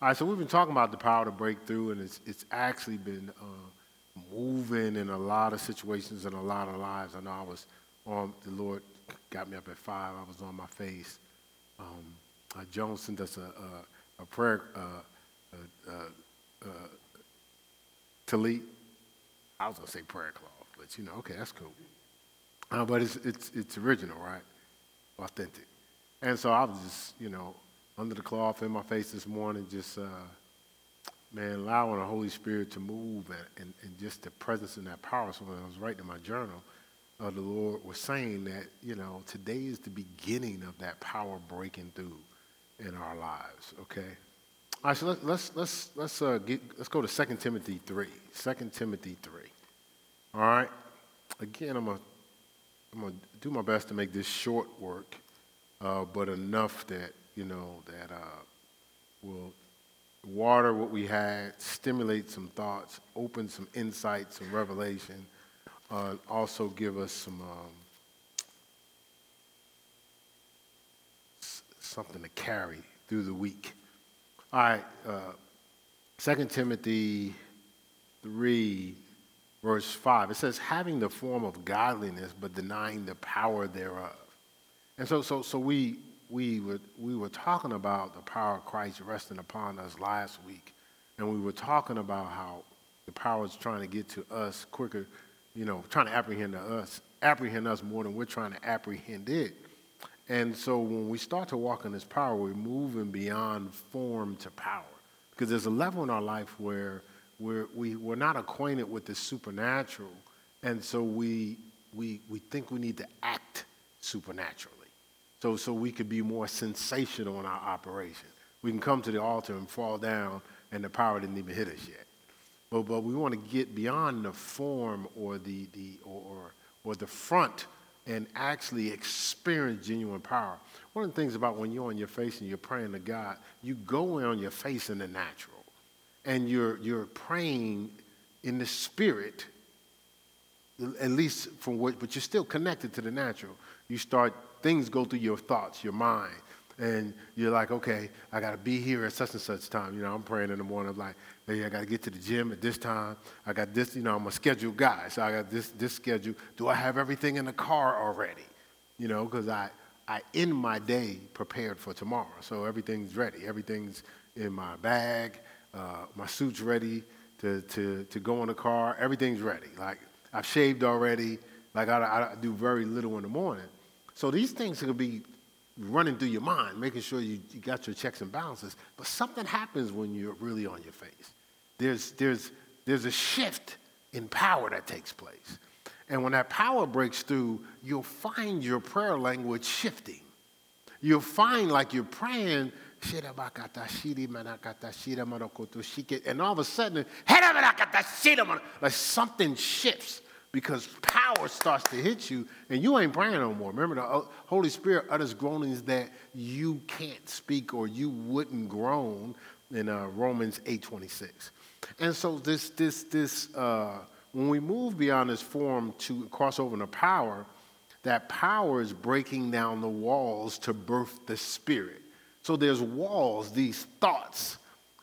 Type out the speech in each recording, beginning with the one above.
All right, so we've been talking about the power to break through, and it's, it's actually been uh, moving in a lot of situations and a lot of lives. I know I was on, the Lord got me up at five, I was on my face. Um, uh, Jones sent us a, a, a prayer, uh, uh, uh, tallit. I was going to say prayer cloth, but you know, okay, that's cool. Uh, but it's, it's, it's original, right? Authentic. And so I was just, you know, under the cloth in my face this morning, just, uh, man, allowing the Holy Spirit to move and, and, and, just the presence and that power. So when I was writing in my journal, uh, the Lord was saying that, you know, today is the beginning of that power breaking through in our lives, okay? All right, so let's, let's, let's, let's, uh, get, let's go to 2 Timothy 3. 2 Timothy 3. All right? Again, I'm going to I'm gonna do my best to make this short work, uh, but enough that you know, that uh, will water what we had, stimulate some thoughts, open some insights, some revelation, uh, also give us some um, s- something to carry through the week. All right, uh, 2 Timothy 3, verse 5, it says, having the form of godliness, but denying the power thereof. And so, so, so we, we were, we were talking about the power of Christ resting upon us last week, and we were talking about how the power is trying to get to us quicker, you know, trying to apprehend us, apprehend us more than we're trying to apprehend it. And so when we start to walk in this power, we're moving beyond form to power. Because there's a level in our life where we're, we, we're not acquainted with the supernatural, and so we, we, we think we need to act supernatural so, so we could be more sensational in our operation. We can come to the altar and fall down, and the power didn't even hit us yet. But, but we want to get beyond the form or the, the, or, or the front and actually experience genuine power. One of the things about when you're on your face and you're praying to God, you go on your face in the natural. And you're, you're praying in the spirit, at least from what, but you're still connected to the natural. You start things go through your thoughts, your mind. And you're like, okay, I got to be here at such and such time. You know, I'm praying in the morning. I'm like, hey, I got to get to the gym at this time. I got this, you know, I'm a scheduled guy. So I got this, this schedule. Do I have everything in the car already? You know, because I, I end my day prepared for tomorrow. So everything's ready. Everything's in my bag. Uh, my suit's ready to, to, to go in the car. Everything's ready. Like, I've shaved already. Like, I, I do very little in the morning. So these things could be running through your mind, making sure you, you got your checks and balances. But something happens when you're really on your face. There's, there's, there's a shift in power that takes place. And when that power breaks through, you'll find your prayer language shifting. You'll find like you're praying, and all of a sudden, like something shifts because power starts to hit you and you ain't praying no more. Remember, the uh, Holy Spirit utters groanings that you can't speak or you wouldn't groan in uh, Romans 8.26. And so this, this, this, uh, when we move beyond this form to cross over into power, that power is breaking down the walls to birth the spirit. So there's walls, these thoughts,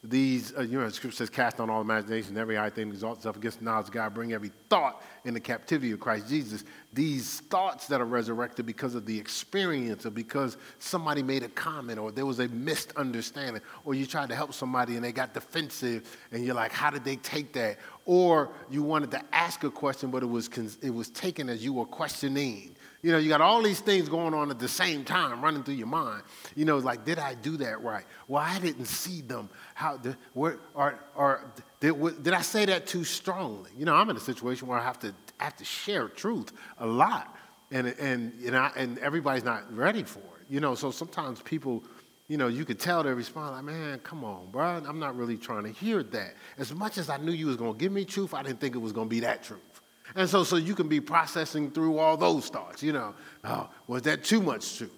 these, uh, you know, the scripture says, cast on all imagination, every high thing exalts itself against the knowledge of God, bring every thought into captivity of Christ Jesus. These thoughts that are resurrected because of the experience or because somebody made a comment or there was a misunderstanding or you tried to help somebody and they got defensive and you're like, how did they take that? Or you wanted to ask a question, but it was, it was taken as you were questioning you know, you got all these things going on at the same time running through your mind. You know, like, did I do that right? Well, I didn't see them. How, did, where, or, or did, did I say that too strongly? You know, I'm in a situation where I have to, I have to share truth a lot. And, and, and, I, and everybody's not ready for it. You know, so sometimes people, you know, you could tell they respond like, man, come on, bro. I'm not really trying to hear that. As much as I knew you was going to give me truth, I didn't think it was going to be that truth. And so, so you can be processing through all those thoughts. You know, oh, was that too much truth?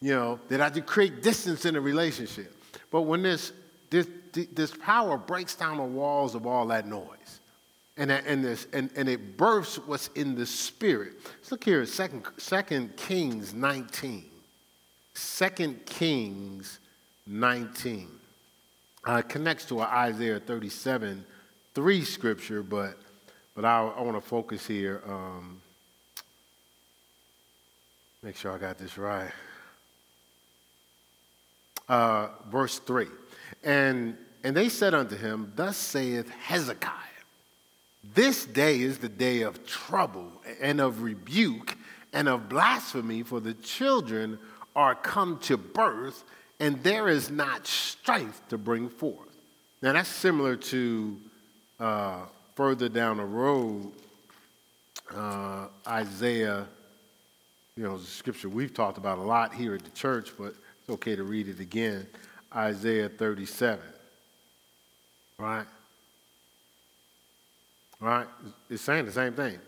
You know, did I just create distance in a relationship? But when this, this, this power breaks down the walls of all that noise, and, and, this, and, and it births what's in the spirit. Let's look here at 2 Second Kings 19. 2 Kings 19. uh, connects to an Isaiah 37 3 scripture, but, but I, I want to focus here. Um, make sure I got this right. Uh, verse 3. And, and they said unto him, Thus saith Hezekiah, This day is the day of trouble and of rebuke and of blasphemy, for the children are come to birth, and there is not strength to bring forth. Now, that's similar to uh, further down the road, uh, Isaiah, you know, the scripture we've talked about a lot here at the church, but it's okay to read it again. Isaiah 37. Right? Right? It's saying the same thing.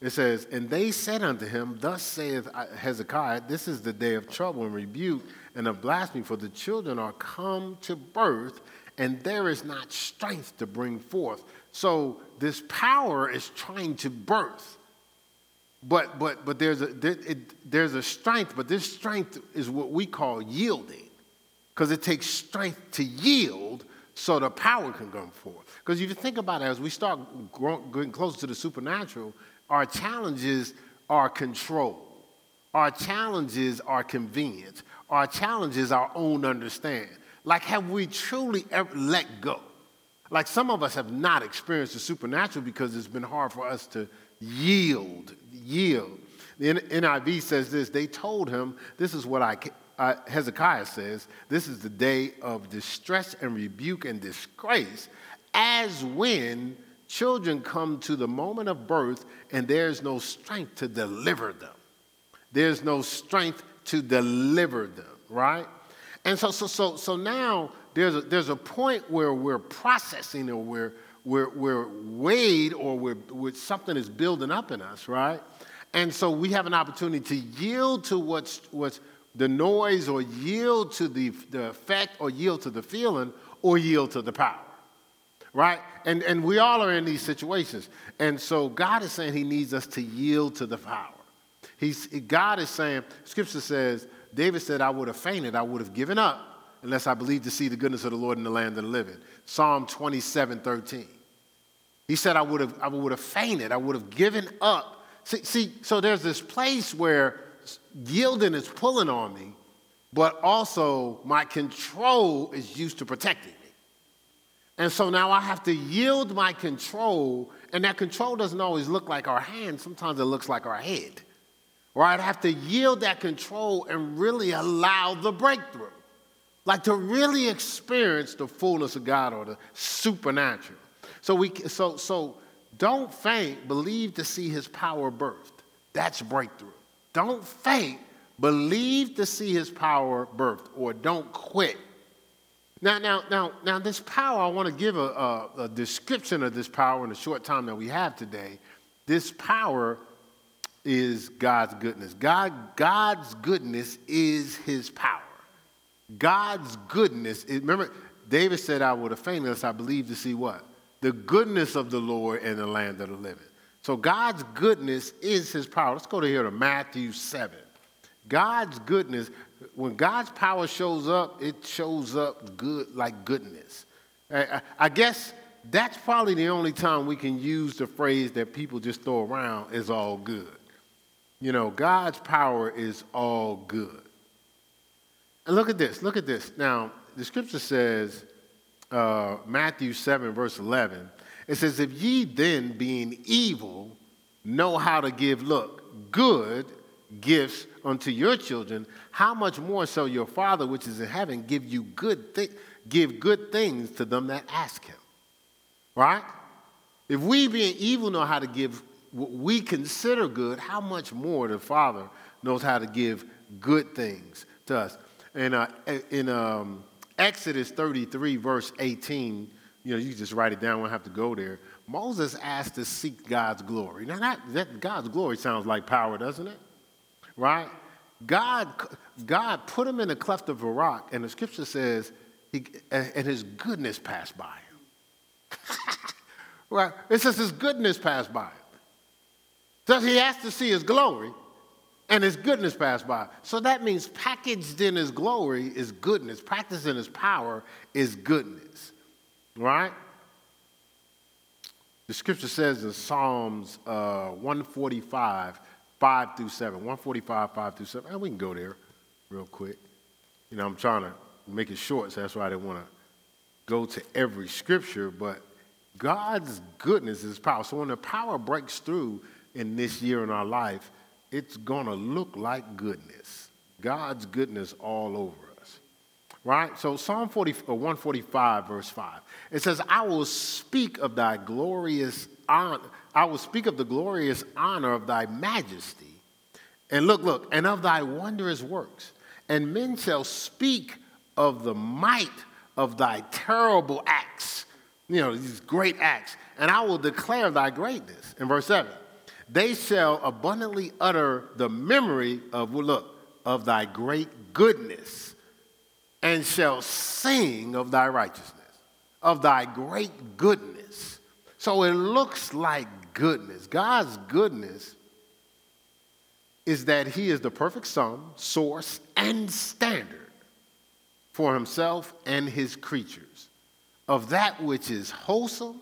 It says, And they said unto him, Thus saith Hezekiah, This is the day of trouble and rebuke and of blasphemy, for the children are come to birth, and there is not strength to bring forth. So this power is trying to birth. But, but, but there's, a, there, it, there's a strength, but this strength is what we call yielding, because it takes strength to yield so the power can come forth. Because if you think about it, as we start growing, getting closer to the supernatural, our challenges are control. Our challenges are convenience. Our challenges are own understand. Like, have we truly ever let go? Like, some of us have not experienced the supernatural because it's been hard for us to yield. Yield. The NIV says this they told him, this is what I, uh, Hezekiah says, this is the day of distress and rebuke and disgrace, as when children come to the moment of birth and there's no strength to deliver them. There's no strength to deliver them, right? And so, so, so, so now there's a, there's a point where we're processing or we're, we're, we're weighed or we're, we're, something is building up in us, right? And so we have an opportunity to yield to what's, what's the noise or yield to the, the effect or yield to the feeling or yield to the power right? And, and we all are in these situations. And so God is saying he needs us to yield to the power. He's, God is saying, Scripture says, David said, I would have fainted, I would have given up unless I believe to see the goodness of the Lord in the land of the living. Psalm 27 13. He said, I would have, I would have fainted, I would have given up. See, see, so there's this place where yielding is pulling on me, but also my control is used to protecting. Me. And so now I have to yield my control, and that control doesn't always look like our hand, sometimes it looks like our head. Or I'd have to yield that control and really allow the breakthrough. Like to really experience the fullness of God or the supernatural. So we so so don't faint, believe to see his power birthed. That's breakthrough. Don't faint, believe to see his power birthed, or don't quit now, now, now, now, this power, I want to give a, a, a, description of this power in the short time that we have today. This power is God's goodness. God, God's goodness is his power. God's goodness, is, remember, David said, I would have fainted unless I believed to see what? The goodness of the Lord in the land of the living. So God's goodness is his power. Let's go to here to Matthew 7. God's goodness, when God's power shows up, it shows up good like goodness. I, I guess that's probably the only time we can use the phrase that people just throw around is all good. You know, God's power is all good. And look at this, look at this. Now, the scripture says, uh, Matthew 7, verse 11, it says, If ye then, being evil, know how to give, look, good gifts unto your children, how much more shall your Father which is in heaven give you good thi- give good things to them that ask him? Right? If we being evil know how to give what we consider good, how much more the Father knows how to give good things to us? And uh, in um, Exodus 33, verse 18, you know, you just write it down, we don't have to go there. Moses asked to seek God's glory. Now, that, that God's glory sounds like power, doesn't it? right? God, God put him in the cleft of a rock, and the scripture says, he, and his goodness passed by him. right? It says his goodness passed by him. So he asked to see his glory, and his goodness passed by. So that means packaged in his glory is goodness, practiced in his power is goodness, right? The scripture says in Psalms uh, 145, 5 through 7, 145, 5 through 7, and we can go there real quick. You know, I'm trying to make it short, so that's why I didn't want to go to every scripture, but God's goodness is power. So when the power breaks through in this year in our life, it's going to look like goodness. God's goodness all over us. Right? So Psalm 40, uh, 145, verse 5, it says, I will speak of thy glorious honor. I will speak of the glorious honor of thy majesty. And look, look, and of thy wondrous works. And men shall speak of the might of thy terrible acts. You know, these great acts. And I will declare thy greatness. In verse 7, they shall abundantly utter the memory of, look, of thy great goodness and shall sing of thy righteousness, of thy great goodness. So it looks like goodness. God's goodness is that he is the perfect sum, source, and standard for himself and his creatures of that which is wholesome,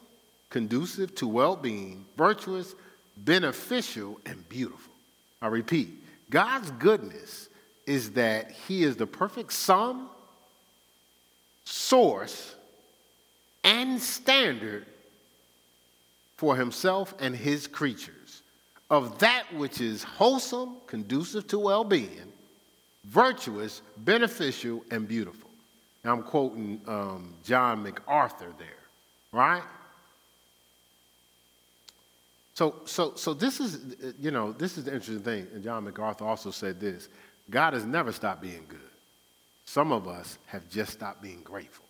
conducive to well being, virtuous, beneficial, and beautiful. I repeat, God's goodness is that He is the perfect sum, source, and standard for Himself and His creatures of that which is wholesome, conducive to well being, virtuous, beneficial, and beautiful. Now I'm quoting um, John MacArthur there, right? So, so, so this is, you know, this is the interesting thing. And John MacArthur also said this God has never stopped being good. Some of us have just stopped being grateful.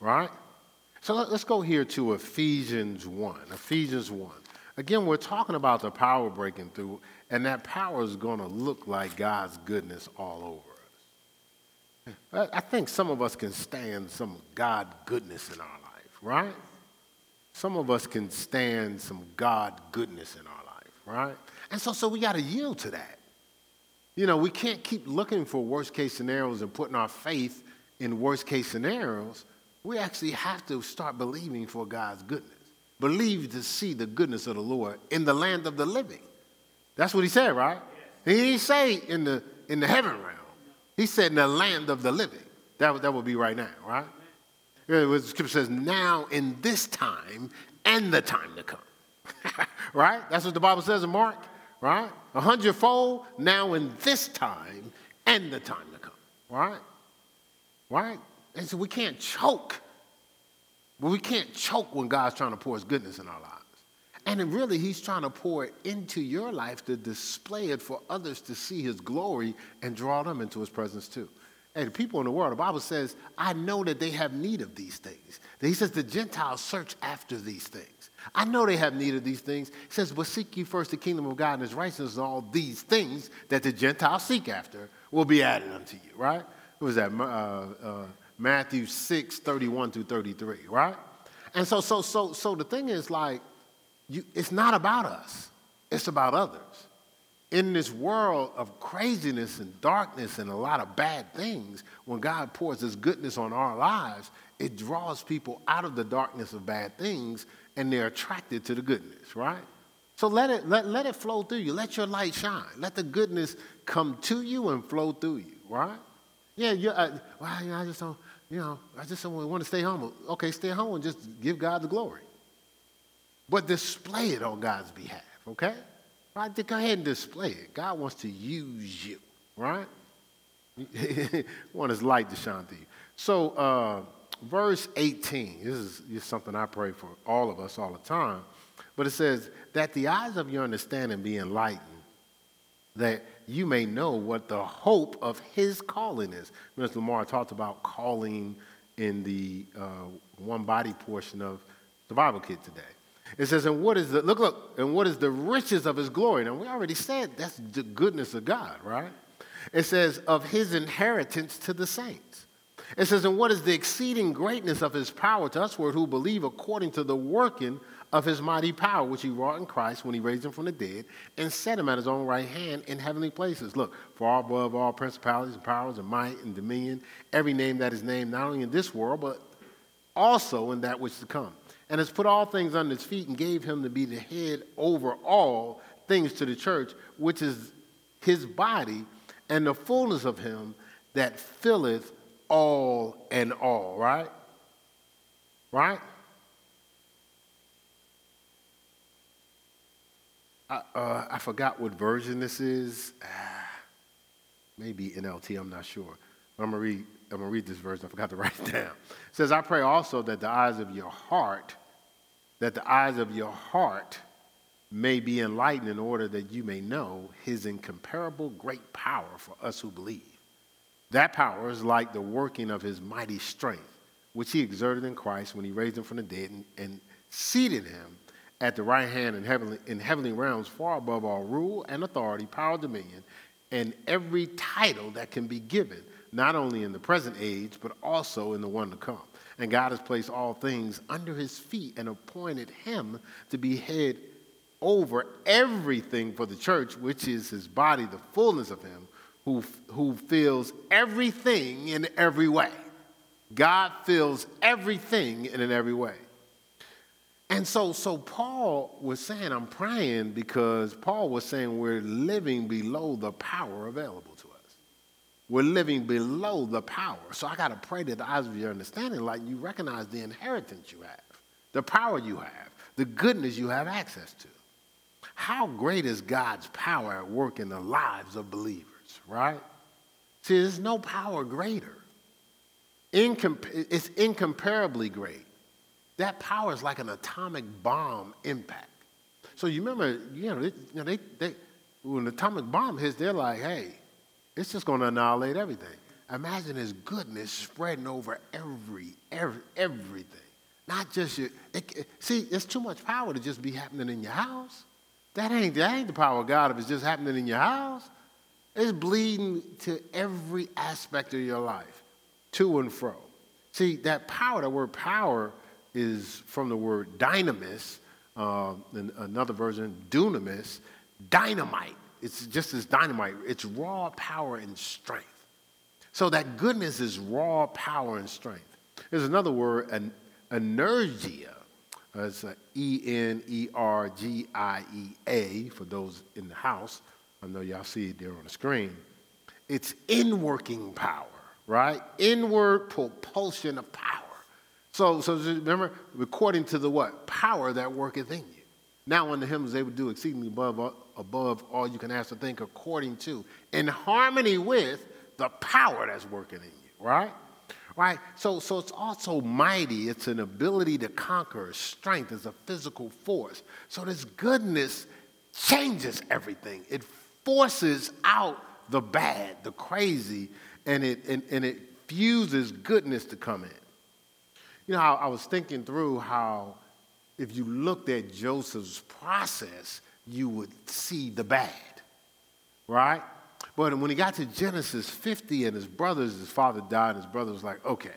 Right? So let, us go here to Ephesians 1. Ephesians 1. Again, we're talking about the power breaking through, and that power is going to look like God's goodness all over us. I think some of us can stand some God goodness in our life, right? Some of us can stand some God goodness in our life, right? And so, so we got to yield to that. You know, we can't keep looking for worst case scenarios and putting our faith in worst case scenarios. We actually have to start believing for God's goodness. Believe to see the goodness of the Lord in the land of the living. That's what he said, right? He didn't say in the, in the heaven realm. He said in the land of the living. That, that would be right now, right? Uh, the scripture says, now in this time and the time to come. right? That's what the Bible says in Mark, right? A hundredfold now in this time and the time to come. Right? Right? And so we can't choke. But we can't choke when God's trying to pour his goodness in our lives. And really, he's trying to pour it into your life to display it for others to see his glory and draw them into his presence too. Hey, the people in the world, the Bible says, I know that they have need of these things. He says the Gentiles search after these things. I know they have need of these things. He says, but seek ye first the kingdom of God and his righteousness, and all these things that the Gentiles seek after will be added unto you, right? What was that? Uh, uh, Matthew 6, 31 through 33, right? And so, so, so, so the thing is like, you, it's not about us. It's about others in this world of craziness and darkness and a lot of bad things, when God pours His goodness on our lives, it draws people out of the darkness of bad things and they're attracted to the goodness, right? So let it, let, let it flow through you. Let your light shine. Let the goodness come to you and flow through you, right? Yeah, you uh, well, you know, I just don't, you know, I just don't want to stay home. Okay, stay home and just give God the glory. But display it on God's behalf, okay? Right? Go ahead and display it. God wants to use you, right? want his light to shine through you. So, uh, verse 18, this is, is something I pray for all of us all the time. But it says, that the eyes of your understanding be enlightened, that you may know what the hope of his calling is. Mr. Lamar talked about calling in the uh, one body portion of the Bible Kid today. It says, and what is the, look, look, and what is the riches of his glory? Now, we already said that's the goodness of God, right? It says, of his inheritance to the saints. It says, and what is the exceeding greatness of his power to us who believe according to the working of his mighty power, which he wrought in Christ when he raised him from the dead and set him at his own right hand in heavenly places. Look, far above all principalities and powers and might and dominion, every name that is named, not only in this world, but also in that which is to come. And has put all things under his feet and gave him to be the head over all things to the church, which is his body, and the fullness of him that filleth all and all, right? Right? I, uh, I forgot what version this is. Ah, maybe NLT, I'm not sure. I'm going to read I'm going to read this verse. I forgot to write it down. It says, I pray also that the eyes of your heart, that the eyes of your heart may be enlightened in order that you may know his incomparable great power for us who believe. That power is like the working of his mighty strength, which he exerted in Christ when he raised him from the dead and, and seated him at the right hand in heavenly, in heavenly realms, far above all rule and authority, power, dominion, and every title that can be given, not only in the present age, but also in the one to come. And God has placed all things under his feet and appointed him to be head over everything for the church, which is his body, the fullness of him, who, who fills everything in every way. God fills everything in every way. And so, so Paul was saying, I'm praying because Paul was saying we're living below the power available. We're living below the power. So I got to pray that the eyes of your understanding, like you recognize the inheritance you have, the power you have, the goodness you have access to. How great is God's power at work in the lives of believers, right? See, there's no power greater. Incomp- it's incomparably great. That power is like an atomic bomb impact. So you remember, you know, they, you know, they, they, when the atomic bomb hits, they're like, hey, it's just going to annihilate everything. Imagine his goodness spreading over every, every everything. Not just your, it, it, see, it's too much power to just be happening in your house. That ain't, that ain't the power of God if it's just happening in your house. It's bleeding to every aspect of your life, to and fro. See, that power, that word power, is from the word dynamis, uh, in another version, dunamis, dynamite. It's just as dynamite. It's raw power and strength. So that goodness is raw power and strength. There's another word, an energia. It's E N E R G I E A for those in the house. I know y'all see it there on the screen. It's inworking power, right? Inward propulsion of power. So, so remember, according to the what? Power that worketh in you. Now unto him is able to do exceedingly above, above all you can ask or think, according to, in harmony with the power that's working in you, right? Right? So, so it's also mighty. It's an ability to conquer, strength, it's a physical force. So this goodness changes everything. It forces out the bad, the crazy, and it, and, and it fuses goodness to come in. You know, I, I was thinking through how if you looked at Joseph's process, you would see the bad, right? But when he got to Genesis 50 and his brothers, his father died, and his brother was like, okay,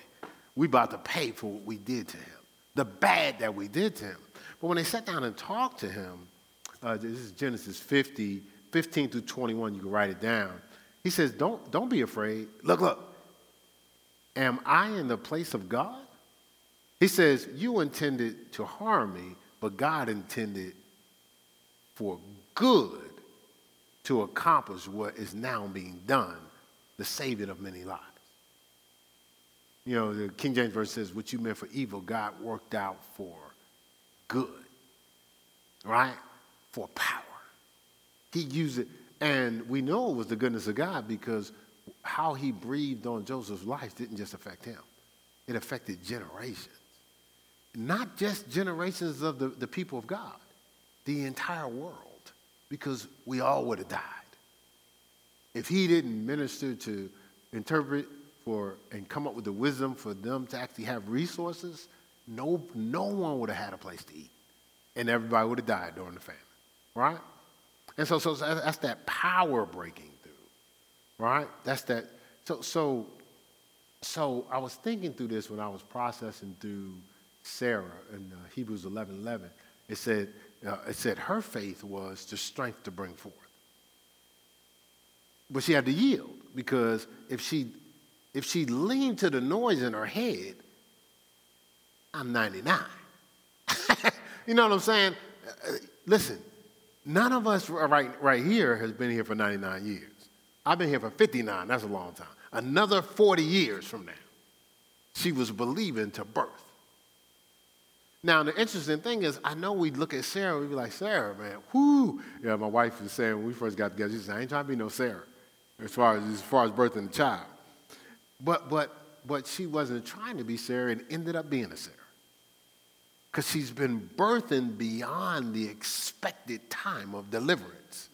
we about to pay for what we did to him, the bad that we did to him. But when they sat down and talked to him, uh, this is Genesis 50, 15 through 21, you can write it down. He says, don't, don't be afraid. Look, look. Am I in the place of God? He says, You intended to harm me, but God intended for good to accomplish what is now being done, the saving of many lives. You know, the King James Version says, What you meant for evil, God worked out for good, right? For power. He used it, and we know it was the goodness of God because how he breathed on Joseph's life didn't just affect him, it affected generations not just generations of the, the people of God, the entire world, because we all would have died. If he didn't minister to interpret for and come up with the wisdom for them to actually have resources, no, no one would have had a place to eat. And everybody would have died during the famine, right? And so, so that's that power breaking through, right? That's that. So, so, so I was thinking through this when I was processing through Sarah in uh, Hebrews 11 11. it said, uh, it said her faith was the strength to bring forth. But she had to yield because if she if she leaned to the noise in her head, I'm 99. you know what I'm saying? Uh, listen, none of us right, right here has been here for 99 years. I've been here for 59, that's a long time. Another 40 years from now, she was believing to birth. Now, the interesting thing is, I know we look at Sarah, we'd be like, Sarah, man, whoo. Yeah, my wife was saying when we first got together, she said, I ain't trying to be no Sarah as far as, as, far as birthing a child. But, but, but she wasn't trying to be Sarah and ended up being a Sarah. Because she's been birthing beyond the expected time of deliverance.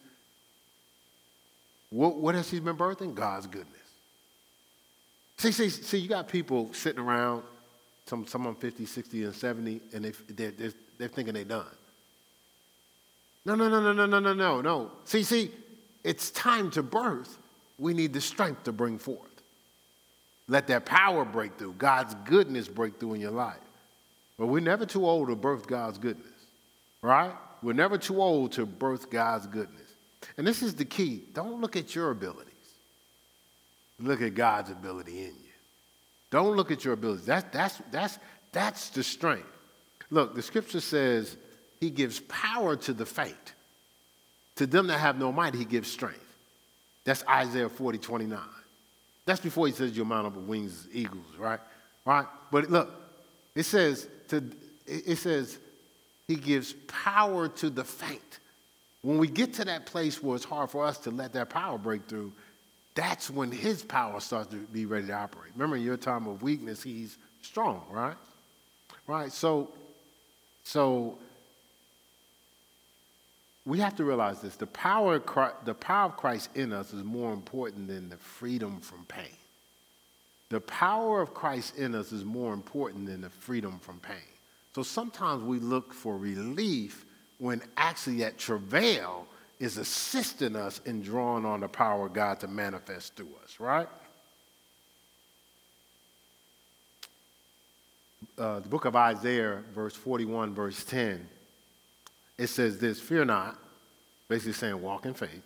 What, what has she been birthing? God's goodness. See, see, see, you got people sitting around, some, some on 50, 60, and 70, and they, they're, they're, they're thinking they're done. No, no, no, no, no, no, no, no, no. See, see, it's time to birth. We need the strength to bring forth. Let that power break through, God's goodness break through in your life. But we're never too old to birth God's goodness, right? We're never too old to birth God's goodness. And this is the key. Don't look at your abilities. Look at God's ability in you. Don't look at your abilities. That's, that's, that's, that's the strength. Look, the scripture says he gives power to the faint. To them that have no might, he gives strength. That's Isaiah 40, 29. That's before he says you'll mount up with wings as eagles, right? Right? But look, it says to it says he gives power to the faint. When we get to that place where it's hard for us to let that power break through, that's when his power starts to be ready to operate. Remember, in your time of weakness, he's strong, right? Right? So, so we have to realize this the power, of Christ, the power of Christ in us is more important than the freedom from pain. The power of Christ in us is more important than the freedom from pain. So sometimes we look for relief when actually that travail is assisting us in drawing on the power of God to manifest through us, right? Uh, the book of Isaiah, verse 41, verse 10 it says this Fear not, basically saying, walk in faith.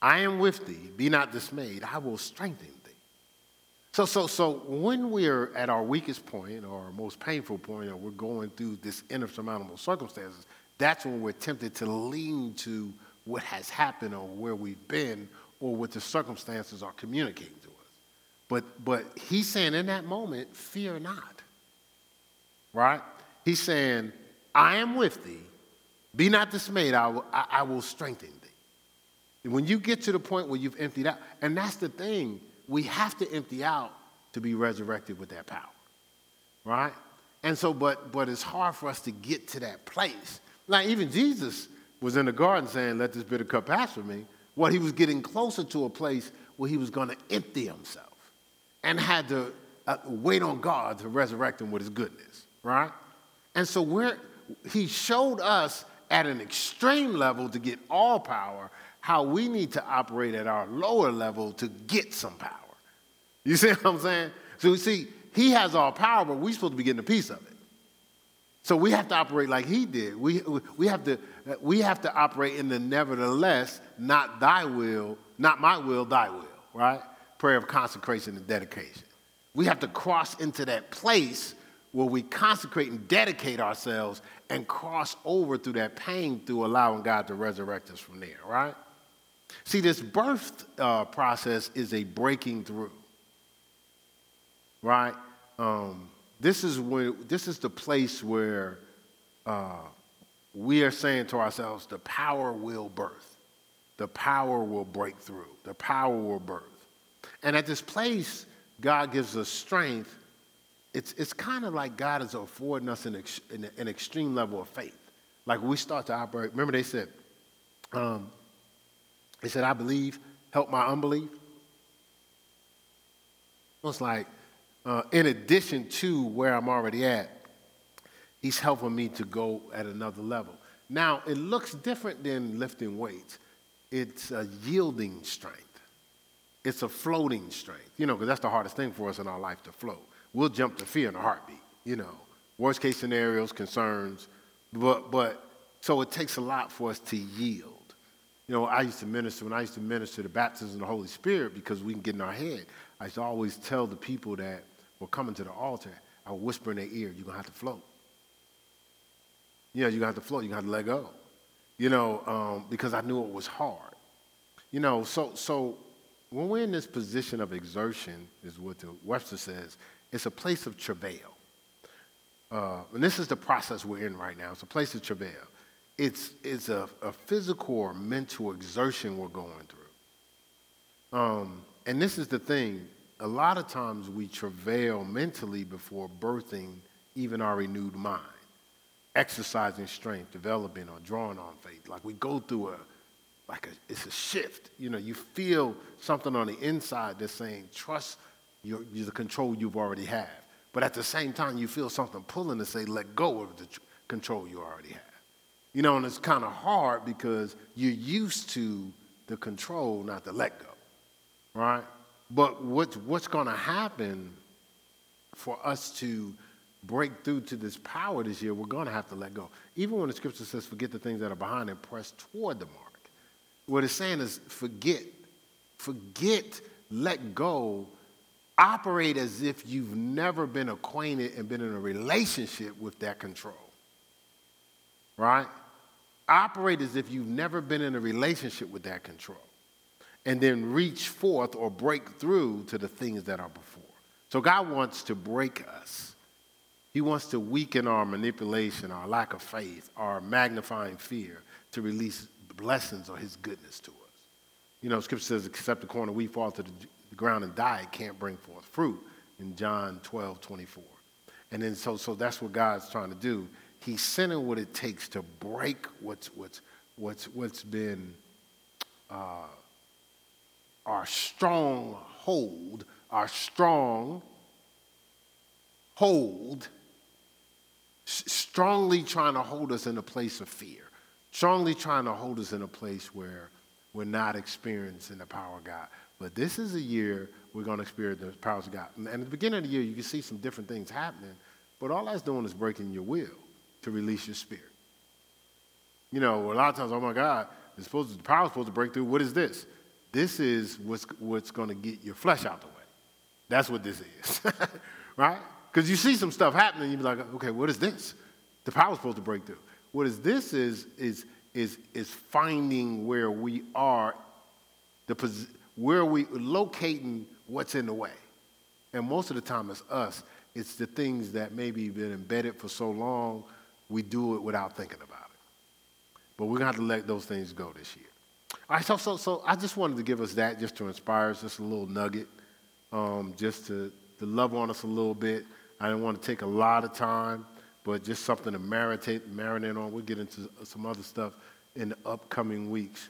I am with thee, be not dismayed, I will strengthen thee. So, so, so when we're at our weakest point or our most painful point, or we're going through this insurmountable circumstances, that's when we're tempted to lean to what has happened or where we've been or what the circumstances are communicating to us. But, but he's saying in that moment, fear not. Right? He's saying, I am with thee, be not dismayed, I will, I, I will strengthen thee. And when you get to the point where you've emptied out, and that's the thing, we have to empty out to be resurrected with that power. Right? And so, but but it's hard for us to get to that place. Like even Jesus was in the garden saying, Let this bitter cup pass from me. Well, he was getting closer to a place where he was going to empty himself and had to uh, wait on God to resurrect him with his goodness, right? And so we're, he showed us at an extreme level to get all power, how we need to operate at our lower level to get some power. You see what I'm saying? So, you see, he has all power, but we're supposed to be getting a piece of it. So we have to operate like he did. We, we, have to, we have to operate in the nevertheless, not thy will, not my will, thy will, right? Prayer of consecration and dedication. We have to cross into that place where we consecrate and dedicate ourselves and cross over through that pain through allowing God to resurrect us from there, right? See, this birth uh, process is a breaking through, right? Um, this is when this is the place where uh, we are saying to ourselves, the power will birth, the power will break through, the power will birth, and at this place, God gives us strength it's, it's kind of like God is affording us an, ex, an, an, extreme level of faith. Like we start to operate, remember they said, um, they said, I believe, help my unbelief. It's like, uh, in addition to where I'm already at, he's helping me to go at another level. Now, it looks different than lifting weights. It's a yielding strength. It's a floating strength, you know, because that's the hardest thing for us in our life to float we'll jump to fear in a heartbeat, you know. Worst case scenarios, concerns, but, but so it takes a lot for us to yield. You know, I used to minister, when I used to minister the baptism of the Holy Spirit, because we can get in our head, I used to always tell the people that were coming to the altar, I would whisper in their ear, you're going to have to float. You know, you're going to have to float, you're going to have to let go. You know, um, because I knew it was hard. You know, so, so when we're in this position of exertion, is what the Webster says, it's a place of travail. Uh, and this is the process we're in right now. It's a place of travail it's, it's a, a physical or mental exertion we're going through. Um, and this is the thing a lot of times we travail mentally before birthing even our renewed mind, exercising strength, developing or drawing on faith. Like we go through a, like a, it's a shift. You know, you feel something on the inside that's saying, trust your, the control you've already have. But at the same time, you feel something pulling to say, let go of the tr- control you already have. You know, and it's kind of hard because you're used to the control, not the let go, right? But what's, what's going to happen for us to break through to this power this year, we're going to have to let go. Even when the scripture says, forget the things that are behind and press toward the mark. What it's saying is, forget, forget, let go, operate as if you've never been acquainted and been in a relationship with that control right? Operate as if you've never been in a relationship with that control. And then reach forth or break through to the things that are before. So God wants to break us. He wants to weaken our manipulation, our lack of faith, our magnifying fear to release blessings or his goodness to us. You know, scripture says, except the corn wheat fall to the ground and die, it can't bring forth fruit in John 12, 24. And then so, so that's what God's trying to do he's sending what it takes to break what's, what's, what's, what's been uh, our strong hold, our strong hold, strongly trying to hold us in a place of fear, strongly trying to hold us in a place where we're not experiencing the power of God. But this is a year we're going to experience the powers of God. And at the beginning of the year, you can see some different things happening, but all that's doing is breaking your will to release your spirit. You know, a lot of times, oh my God, it's supposed to, the power's supposed to break through. What is this? This is what's, what's going to get your flesh out the way. That's what this is, right? Because you see some stuff happening, you'd be like, okay, what is this? The power's supposed to break through. What is this is is is is finding where we are, the pos- where we locating what's in the way, and most of the time it's us. It's the things that maybe been embedded for so long we do it without thinking about it. But we're to have to let those things go this year. All right, so, so, so I just wanted to give us that just to inspire us, just a little nugget, um, just to, to love on us a little bit. I didn't want to take a lot of time, but just something to marinate, marinate on. We'll get into some other stuff in the upcoming weeks.